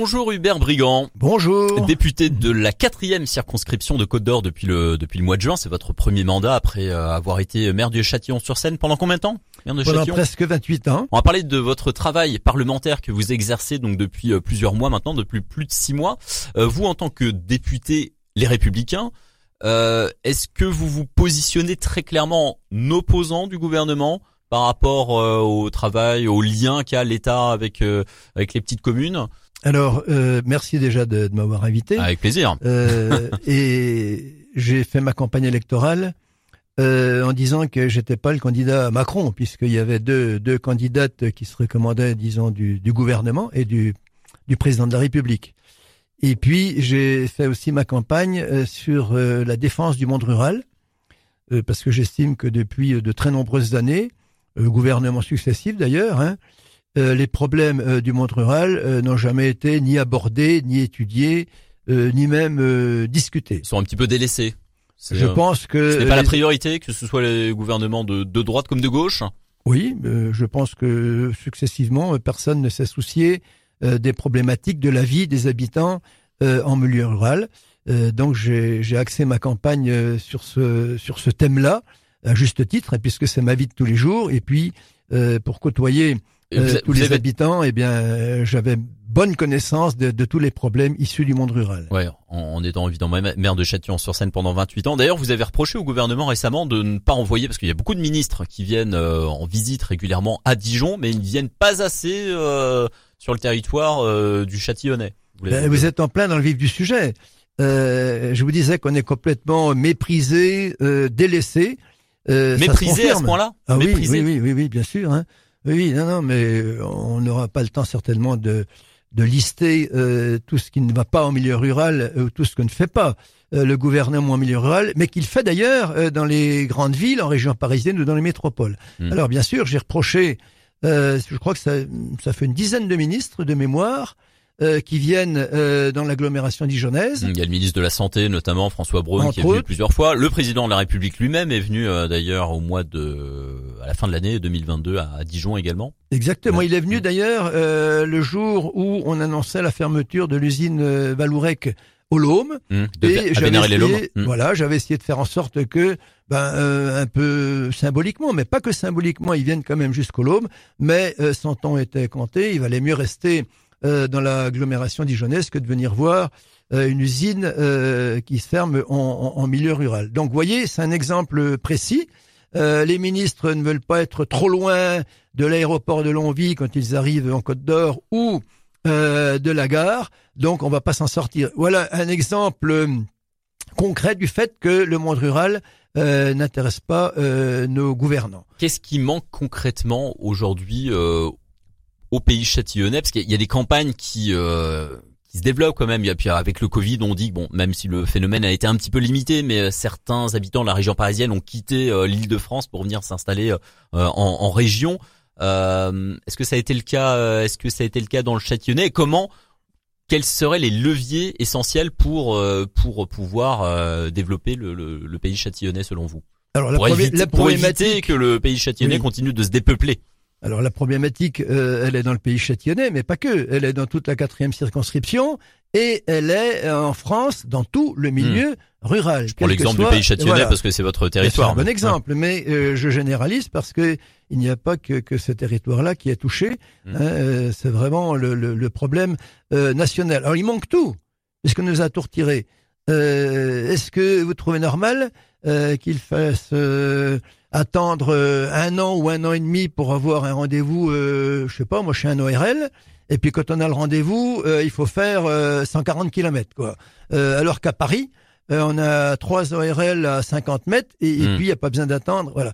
Bonjour Hubert Brigand. Bonjour. Député de la quatrième circonscription de Côte d'Or depuis le depuis le mois de juin, c'est votre premier mandat après euh, avoir été maire de Châtillon-sur-Seine pendant combien de temps maire de Pendant presque 28 ans. On va parler de votre travail parlementaire que vous exercez donc depuis euh, plusieurs mois maintenant, depuis plus de six mois. Euh, vous en tant que député Les Républicains, est-ce que vous vous positionnez très clairement en opposant du gouvernement par rapport au travail, au lien qu'a l'État avec avec les petites communes alors, euh, merci déjà de, de m'avoir invité. Avec plaisir. Euh, et j'ai fait ma campagne électorale euh, en disant que j'étais pas le candidat Macron, puisqu'il y avait deux, deux candidates qui se recommandaient, disons, du, du gouvernement et du, du président de la République. Et puis, j'ai fait aussi ma campagne euh, sur euh, la défense du monde rural, euh, parce que j'estime que depuis de très nombreuses années, gouvernements successifs d'ailleurs, hein, euh, les problèmes euh, du monde rural euh, n'ont jamais été ni abordés, ni étudiés, ni même discutés. Ils sont un petit peu délaissés. Je pense que ce n'est pas la priorité, que ce soit les gouvernements de, de droite comme de gauche. Oui, je pense que successivement, personne ne s'est soucié des problématiques de la vie des habitants en milieu rural. donc j'ai axé ma campagne sur ce sur ce thème-là, à juste titre, puisque c'est ma vie de tous les jours. Et puis pour côtoyer euh, tous les habitants, eh bien, euh, j'avais bonne connaissance de, de, tous les problèmes issus du monde rural. Ouais, en, étant évidemment maire de Châtillon-sur-Seine pendant 28 ans. D'ailleurs, vous avez reproché au gouvernement récemment de ne pas envoyer, parce qu'il y a beaucoup de ministres qui viennent euh, en visite régulièrement à Dijon, mais ils ne viennent pas assez sur le territoire du Châtillonnais. Vous, ben, vous, êtes en plein dans le vif du sujet. je vous disais qu'on est complètement méprisé, délaissé. Méprisé à ce point-là ah, oui, oui, oui, oui, oui, bien sûr. Hein. Oui, non, non, mais on n'aura pas le temps certainement de, de lister euh, tout ce qui ne va pas en milieu rural ou tout ce que ne fait pas euh, le gouvernement en milieu rural, mais qu'il fait d'ailleurs euh, dans les grandes villes, en région parisienne ou dans les métropoles. Hmm. Alors bien sûr, j'ai reproché, je crois que ça, ça fait une dizaine de ministres de mémoire euh, qui viennent euh, dans l'agglomération dijonnaise. Il y a le ministre de la Santé, notamment François Braun, qui est venu plusieurs fois. Le président de la République lui-même est venu euh, d'ailleurs au mois de, à la fin de l'année 2022 à, Dijon également. Exactement. Il est venu d'ailleurs le jour où on annonçait la fermeture de l'usine Valourec au Lôme. Mmh, et j'avais essayé, mmh. voilà, j'avais essayé de faire en sorte que, ben, un peu symboliquement, mais pas que symboliquement, ils viennent quand même jusqu'au Lôme, mais son temps était compté, il valait mieux rester euh, dans l'agglomération dijonnaise que de venir voir euh, une usine euh, qui se ferme en, en, milieu rural. Donc, vous voyez, c'est un exemple précis. les ministres ne veulent pas être trop loin de l'aéroport de Longwy quand ils arrivent en Côte d'Or ou de la gare. Donc, on va pas s'en sortir. Voilà un exemple concret du fait que le monde rural n'intéresse pas nos gouvernants. Qu'est-ce qui manque concrètement aujourd'hui au pays châtillonnais parce qu'il y a des campagnes qui euh, qui se développent quand même. A puis avec le Covid, on dit que bon, même si le phénomène a été un petit peu limité, mais euh, certains habitants de la région parisienne ont quitté euh, l'Île-de-France pour venir s'installer en, en, région. Est-ce que ça a été le cas Est-ce que ça a été le cas dans le Châtillonnais Comment quels seraient les leviers essentiels pour pour pouvoir développer le, le, le, pays châtillonnais selon vous? Alors la, pour, éviter, la pour éviter que le pays châtillonnais continue de se dépeupler. Alors la problématique, euh, elle est dans le pays châtillonnais, mais pas que. Elle est dans toute la quatrième circonscription et elle est euh, en France dans tout le milieu hmm. rural. Je prends l'exemple du pays châtillonnais parce que c'est votre territoire. C'est un bon exemple, mais euh, je généralise parce que il n'y a pas que, que ce territoire-là qui est touché. Hmm. Hein, c'est vraiment le, le, le problème national. Alors il manque tout, puisqu'on nous a tout retiré? Est-ce que vous trouvez normal qu'il fasse attendre euh, un an ou un an et demi pour avoir un rendez-vous, euh, je sais pas, moi je suis un ORL, et puis quand on a le rendez-vous, euh, il faut faire 140 km quoi. alors qu'à Paris, on a trois ORL à 50 mètres et, hmm. puis il n'y a pas besoin d'attendre. Voilà.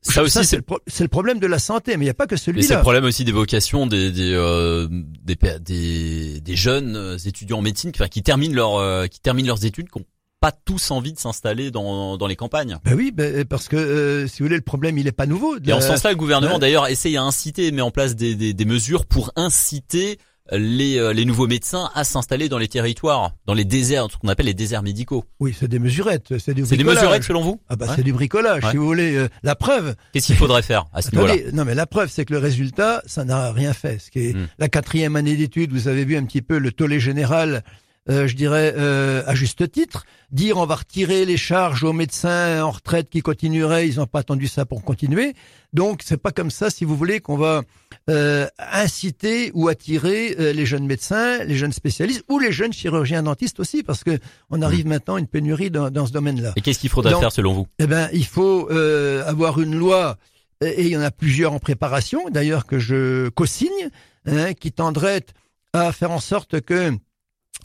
Ça aussi, c'est le, problème de la santé, mais il n'y a pas que celui-là. C'est le problème aussi des vocations des des, des, des, jeunes étudiants en médecine qui, qui terminent leur qui terminent leurs études, qui pas tous envie de s'installer dans, dans les campagnes. Ben oui, ben, parce que euh, si vous voulez, le problème il est pas nouveau. Et en ce sens-là, le gouvernement d'ailleurs essaye à inciter, met en place des, des, des mesures pour inciter les, euh, les nouveaux médecins à s'installer dans les territoires, dans les déserts, ce qu'on appelle les déserts médicaux. Oui, c'est des mesurettes, c'est du C'est des mesurettes selon vous? Ah bah Ouais. c'est du bricolage, Ouais. si vous voulez. Euh, la preuve, Qu'est-ce qu'il faudrait faire à ce niveau-là? non mais la preuve, c'est que le résultat, ça n'a rien fait. Ce qui est Hmm. la quatrième année d'études, vous avez vu un petit peu le tollé général, euh, je dirais euh, à juste titre, dire on va retirer les charges aux médecins en retraite qui continueraient, ils n'ont pas attendu ça pour continuer. Donc c'est pas comme ça, si vous voulez, qu'on va euh, inciter ou attirer euh, les jeunes médecins, les jeunes spécialistes ou les jeunes chirurgiens dentistes aussi, parce que on arrive maintenant à une pénurie dans, dans ce domaine-là. Et qu'est-ce qu'il faudrait Donc- faire selon vous? Eh ben, il faut euh, avoir une loi, et et il y en a plusieurs en préparation, d'ailleurs que je co-signe, hein, qui tendrait à faire en sorte que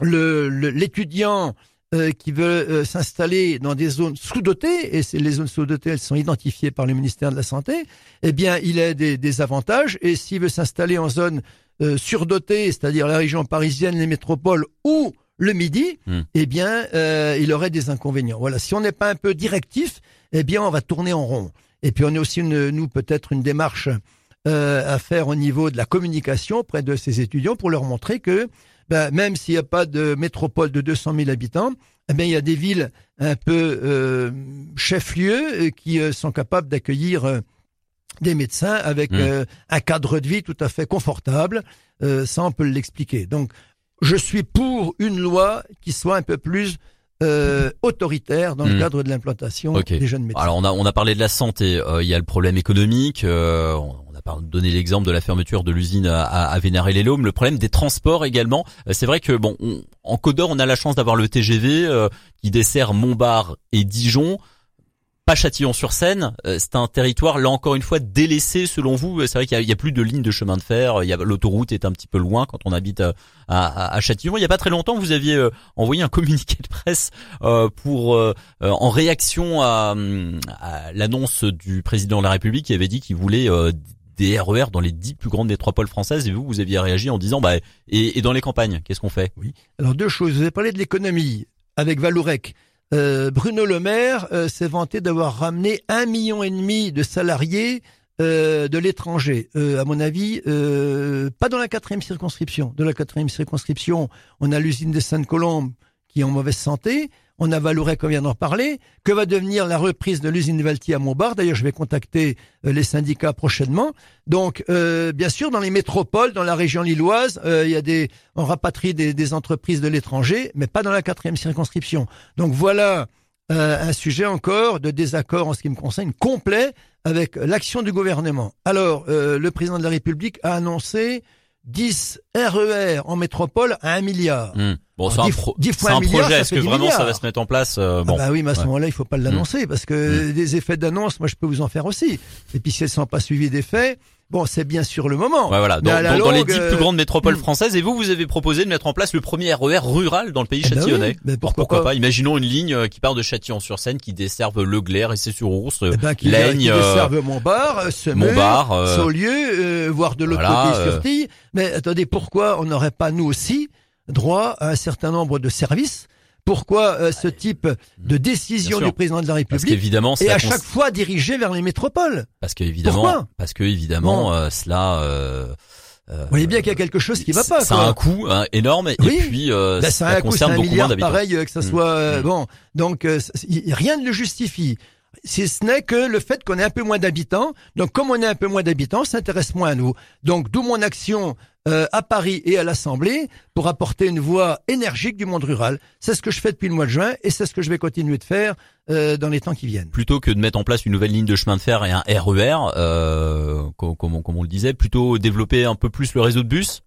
le le- l'étudiant euh, qui veut euh, s'installer dans des zones sous-dotées, et c'est les zones sous-dotées, elles sont identifiées par le ministère de la Santé, eh bien, il a des, des avantages, et s'il veut s'installer en zone euh, surdotée, c'est-à-dire la région parisienne, les métropoles ou le Midi, Hmm. eh bien, euh, il aurait des inconvénients. Voilà, si on n'est pas un peu directif, eh bien, on va tourner en rond. Et puis, on a aussi, une, nous, peut-être une démarche euh, à faire au niveau de la communication auprès de ces étudiants pour leur montrer que, ben, même s'il n'y a pas de métropole de 200 000 habitants, eh bien, il y a des villes un peu euh, chefs-lieux euh, qui euh, sont capables d'accueillir euh, des médecins avec Mm. euh, un cadre de vie tout à fait confortable. Ça, on peut l'expliquer. Donc, je suis pour une loi qui soit un peu plus euh, autoritaire dans le Mm. cadre de l'implantation des jeunes médecins. Alors on a on a parlé de la santé, euh, il y a le problème économique, euh, on a donné l'exemple de la fermeture de l'usine à, à, à Vénaré-les-Laumes, le problème des transports également. Euh, c'est vrai que bon, on- en Côte-d'Or, on a la chance d'avoir le TGV euh, qui dessert Montbard et Dijon. Pas Châtillon-sur-Seine, euh, c'est un territoire là encore une fois délaissé selon vous. C'est vrai qu'il y y, a plus de lignes de chemin de fer, l'autoroute est un petit peu loin quand on habite à, à, à Châtillon. Il y a pas très longtemps, vous aviez euh, envoyé un communiqué de presse euh, pour euh, euh, en réaction à, à l'annonce du président de la République qui avait dit qu'il voulait euh, des RER dans les dix plus grandes métropoles françaises et vous vous aviez réagi en disant bah et, et dans les campagnes qu'est-ce qu'on fait? Alors deux choses. Vous avez parlé de l'économie avec Valourec. Euh, Bruno Le Maire euh, s'est vanté d'avoir ramené un million et demi de salariés euh, de l'étranger. À mon avis, pas dans la quatrième circonscription. De la quatrième circonscription, on a l'usine de Sainte-Colombe qui est en mauvaise santé. On a Valourec, on vient d'en reparler. Que va devenir la reprise de l'usine Valty à Montbard? D'ailleurs, je vais contacter euh, les syndicats prochainement. Donc, euh, bien sûr, dans les métropoles, dans la région lilloise, euh, il y a des, on rapatrie des, entreprises de l'étranger, mais pas dans la quatrième circonscription. Donc voilà un sujet encore de désaccord en ce qui me concerne complet avec l'action du gouvernement. Alors, le président de la République a annoncé 10 RER en métropole à 1 milliard. Hum. Bon, c'est un, dix- pro- dix c'est fois un un milliard, projet. Est-ce que 10 vraiment ça va milliards. se mettre en place euh, Bon, Ah bah oui, mais à ce ouais. moment-là, il faut pas l'annoncer parce que des effets d'annonce, moi, je peux vous en faire aussi. Et puis, si elles sont pas suivies d'effets, bon, c'est bien sur le moment. Ouais, voilà. Dans, les dix euh, plus grandes métropoles hum. françaises, et vous, vous avez proposé de mettre en place le premier RER rural dans le pays Eh ben châtillonnais. oui, Alors, pourquoi pourquoi pas pas Imaginons une ligne euh, qui part de Châtillon-sur-Seine, qui desserve Le Glaire et sur ours Eh ben, qui, Laigne, qui euh, desservent Montbard, euh, Semeux, Montbard. euh, Saulieu, euh, voire de l'autre voilà, côté euh, Surtille. Mais attendez, pourquoi on n'aurait pas nous aussi droit à un certain nombre de services Pourquoi euh, ce type de décision du président de la République qu'évidemment, est à cons- chaque fois dirigé vers les métropoles parce que évidemment, Pourquoi parce que évidemment, Bon. euh, cela. Euh, euh, Vous voyez bien qu'il y a quelque chose qui va pas. Ça quoi. a un coût hein, énorme et Oui. puis euh, Ben, ça a un coût, concerne un beaucoup moins milliard d'habitants. pareil euh, que ça Mm. soit euh, Mm. bon. Donc euh, rien ne le justifie. Si ce n'est que le fait qu'on ait un peu moins d'habitants. Donc comme on est un peu moins d'habitants, ça intéresse moins à nous. Donc d'où mon action euh, à Paris et à l'Assemblée pour apporter une voix énergique du monde rural. C'est ce que je fais depuis le mois de juin et c'est ce que je vais continuer de faire euh, dans les temps qui viennent. Plutôt que de mettre en place une nouvelle ligne de chemin de fer et un RER, euh, comme, comme on- comme on le disait, plutôt développer un peu plus le réseau de bus?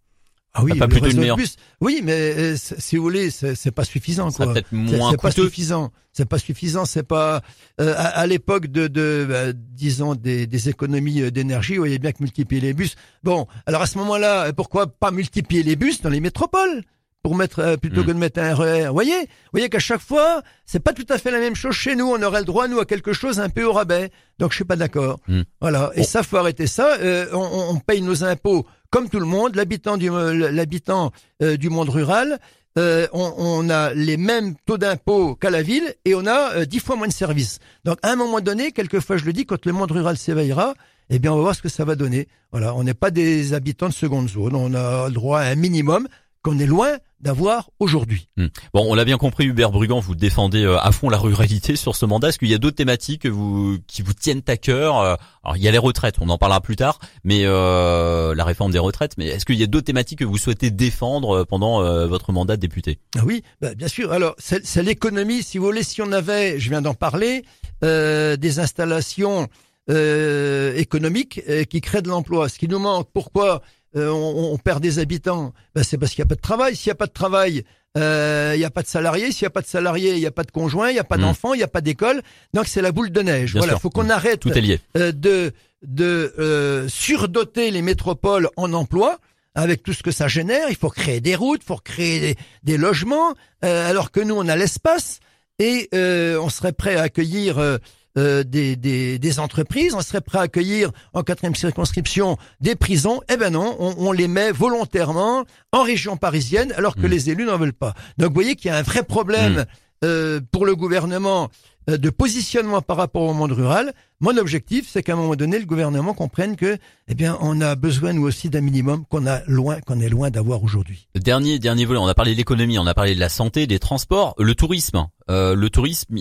Ah oui, pas le bus. Oui, mais euh, si vous voulez, c'est c'est pas suffisant. Quoi. peut-être C'est moins c'est pas suffisant. C'est pas suffisant. C'est pas euh, à, à l'époque de, de bah, disons des, des économies euh, d'énergie. Vous voyez bien que multiplier les bus. Bon, alors à ce moment-là, pourquoi pas multiplier les bus dans les métropoles? Pour mettre euh, plutôt Mm. que de mettre un RER. Vous voyez, vous voyez qu'à chaque fois, c'est pas tout à fait la même chose chez nous. On aurait le droit nous à quelque chose un peu au rabais. Donc je suis pas d'accord. Mm. Voilà. Et Bon. ça, faut arrêter ça. Euh, on, paye nos impôts comme tout le monde. L'habitant du euh, l'habitant euh, du monde rural. on, on a les mêmes taux d'impôt qu'à la ville et on a dix fois moins de services. Donc à un moment donné, quelquefois je le dis, quand le monde rural s'éveillera, eh bien, on va voir ce que ça va donner. Voilà, on n'est pas des habitants de seconde zone. On a le droit à un minimum qu'on est loin d'avoir aujourd'hui. Hmm. Bon, on l'a bien compris, Hubert Brugand, vous défendez euh, à fond la ruralité sur ce mandat. Est-ce qu'il y a d'autres thématiques que vous, qui vous tiennent à cœur? Euh, Alors, il y a les retraites, on en parlera plus tard, mais euh, la réforme des retraites. Mais est-ce qu'il y a d'autres thématiques que vous souhaitez défendre pendant votre mandat de député? Ah Oui, bah, bien sûr. Alors, c'est l'économie. Si vous voulez, si on avait, je viens d'en parler, des installations économiques qui créent de l'emploi. Ce qui nous manque, pourquoi? Euh, on, perd des habitants, ben c'est parce qu'il n'y a pas de travail. S'il n'y a pas de travail, euh, il n'y a pas de salariés. S'il n'y a pas de salariés, il n'y a pas de conjoints, il n'y a pas hmm. d'enfants, il n'y a pas d'école. Donc c'est la boule de neige. voilà, il faut qu'on hmm. arrête Tout est lié. Euh, de de surdoter les métropoles en emploi avec tout ce que ça génère. Il faut créer des routes, il faut créer des, logements, alors que nous on a l'espace et on serait prêt à accueillir euh, des, des, des, entreprises, on serait prêt à accueillir en quatrième circonscription des prisons. Eh ben non, on, on les met volontairement en région parisienne alors que hmm. les élus n'en veulent pas. Donc vous voyez qu'il y a un vrai problème hmm. euh, pour le gouvernement euh, de positionnement par rapport au monde rural. Mon objectif, c'est qu'à un moment donné, le gouvernement comprenne que, eh bien, on a besoin nous aussi d'un minimum qu'on a loin, qu'on est loin d'avoir aujourd'hui. Dernier, dernier volet. On a parlé de l'économie, on a parlé de la santé, des transports, le tourisme. Euh, le tourisme,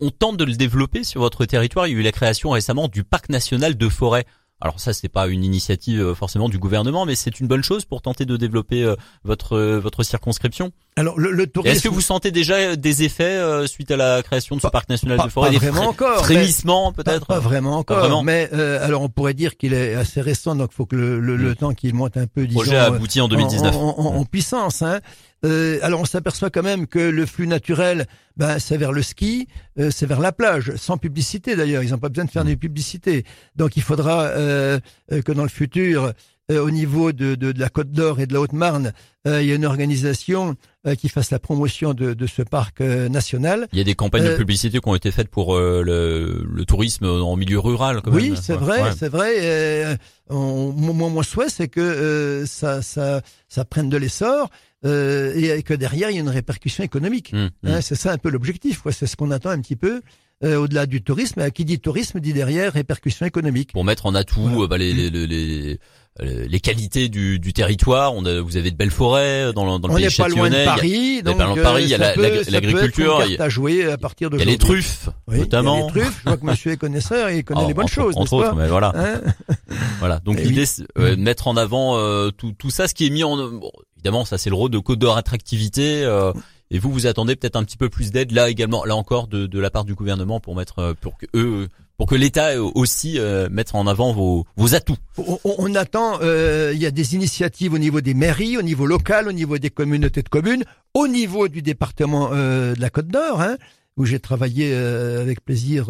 on, tente de le développer sur votre territoire. Il y a eu la création récemment du parc national de forêt. Alors ça, c'est pas une initiative euh, forcément du gouvernement, mais c'est une bonne chose pour tenter de développer euh, votre euh, votre circonscription. Alors le, le tourisme. Est-ce que vous sentez déjà des effets suite à la création de ce parc national de forêt Pas vraiment encore. Frémissements peut-être? Pas, vraiment encore. Mais alors on pourrait dire qu'il est assez récent, donc il faut que le, le, mm. temps qu'il monte un peu. Disons, projet abouti en 2019. En, en, puissance. Hein. Euh, alors on s'aperçoit quand même que le flux naturel, ben, c'est vers le ski, euh, c'est vers la plage, sans publicité d'ailleurs. Ils n'ont pas besoin de faire des publicités. Donc il faudra euh, que dans le futur, au niveau de, de, de la Côte d'Or et de la Haute-Marne, il y a une organisation qui fasse la promotion de, de ce parc national. Il y a des campagnes de publicité qui ont été faites pour le, le, tourisme en milieu rural. Quand oui, c'est vrai, c'est vrai. mon, mon souhait, c'est que ça, ça, ça prenne de l'essor euh, et que derrière il y a une répercussion économique. Mmh, mmh. Hein, c'est ça un peu l'objectif. C'est ce qu'on attend un petit peu. Euh, au-delà du tourisme, qui dit tourisme dit derrière répercussion économique. Pour mettre en atout euh, bah, les, les, les, les, qualités du, du territoire, on a, vous avez de belles forêts dans, dans le on pays On n'est pas loin de Paris, donc pas Paris, il y a l'agriculture, il y a, jouer à partir de il y a les truffes, notamment. Il y a les truffes. Je vois que Monsieur est connaisseur et il connaît les bonnes choses. Entre autres, mais voilà. Hein voilà. Donc l'idée, c'est de mettre en avant tout, tout ça, ce qui est mis en bon, évidemment, ça c'est le rôle de Côte d'Or attractivité. Euh, et vous, vous attendez peut-être un petit peu plus d'aide là également, là encore de, de la part du gouvernement pour mettre, euh, pour que eux, pour que l'État aussi euh, mette en avant vos, vos atouts. On, on attend, il y a des initiatives au niveau des mairies, au niveau local, au niveau des communautés de communes, au niveau du département de la Côte d'Or, hein, où j'ai travaillé avec plaisir.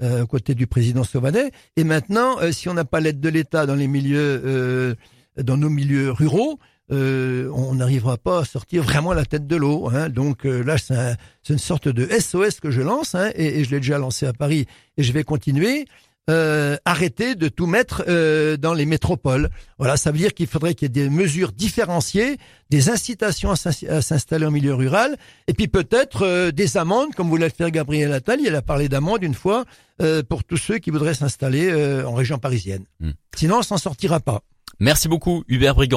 Euh, aux côtés du président Sauvanet. Et maintenant, si on n'a pas l'aide de l'État dans les milieux, dans nos milieux ruraux, euh, on n'arrivera pas à sortir vraiment la tête de l'eau. Hein. Donc euh, là, c'est une sorte de SOS que je lance, hein, et, je l'ai déjà lancé à Paris, et je vais continuer. Euh, arrêter de tout mettre dans les métropoles. Voilà, ça veut dire qu'il faudrait qu'il y ait des mesures différenciées, des incitations à s'installer en milieu rural, et puis peut-être des amendes, comme vous l'avez fait Gabriel Attal, il a parlé d'amendes une fois pour tous ceux qui voudraient s'installer en région parisienne. Hmm. Sinon, on s'en sortira pas. Merci beaucoup Hubert Brigand.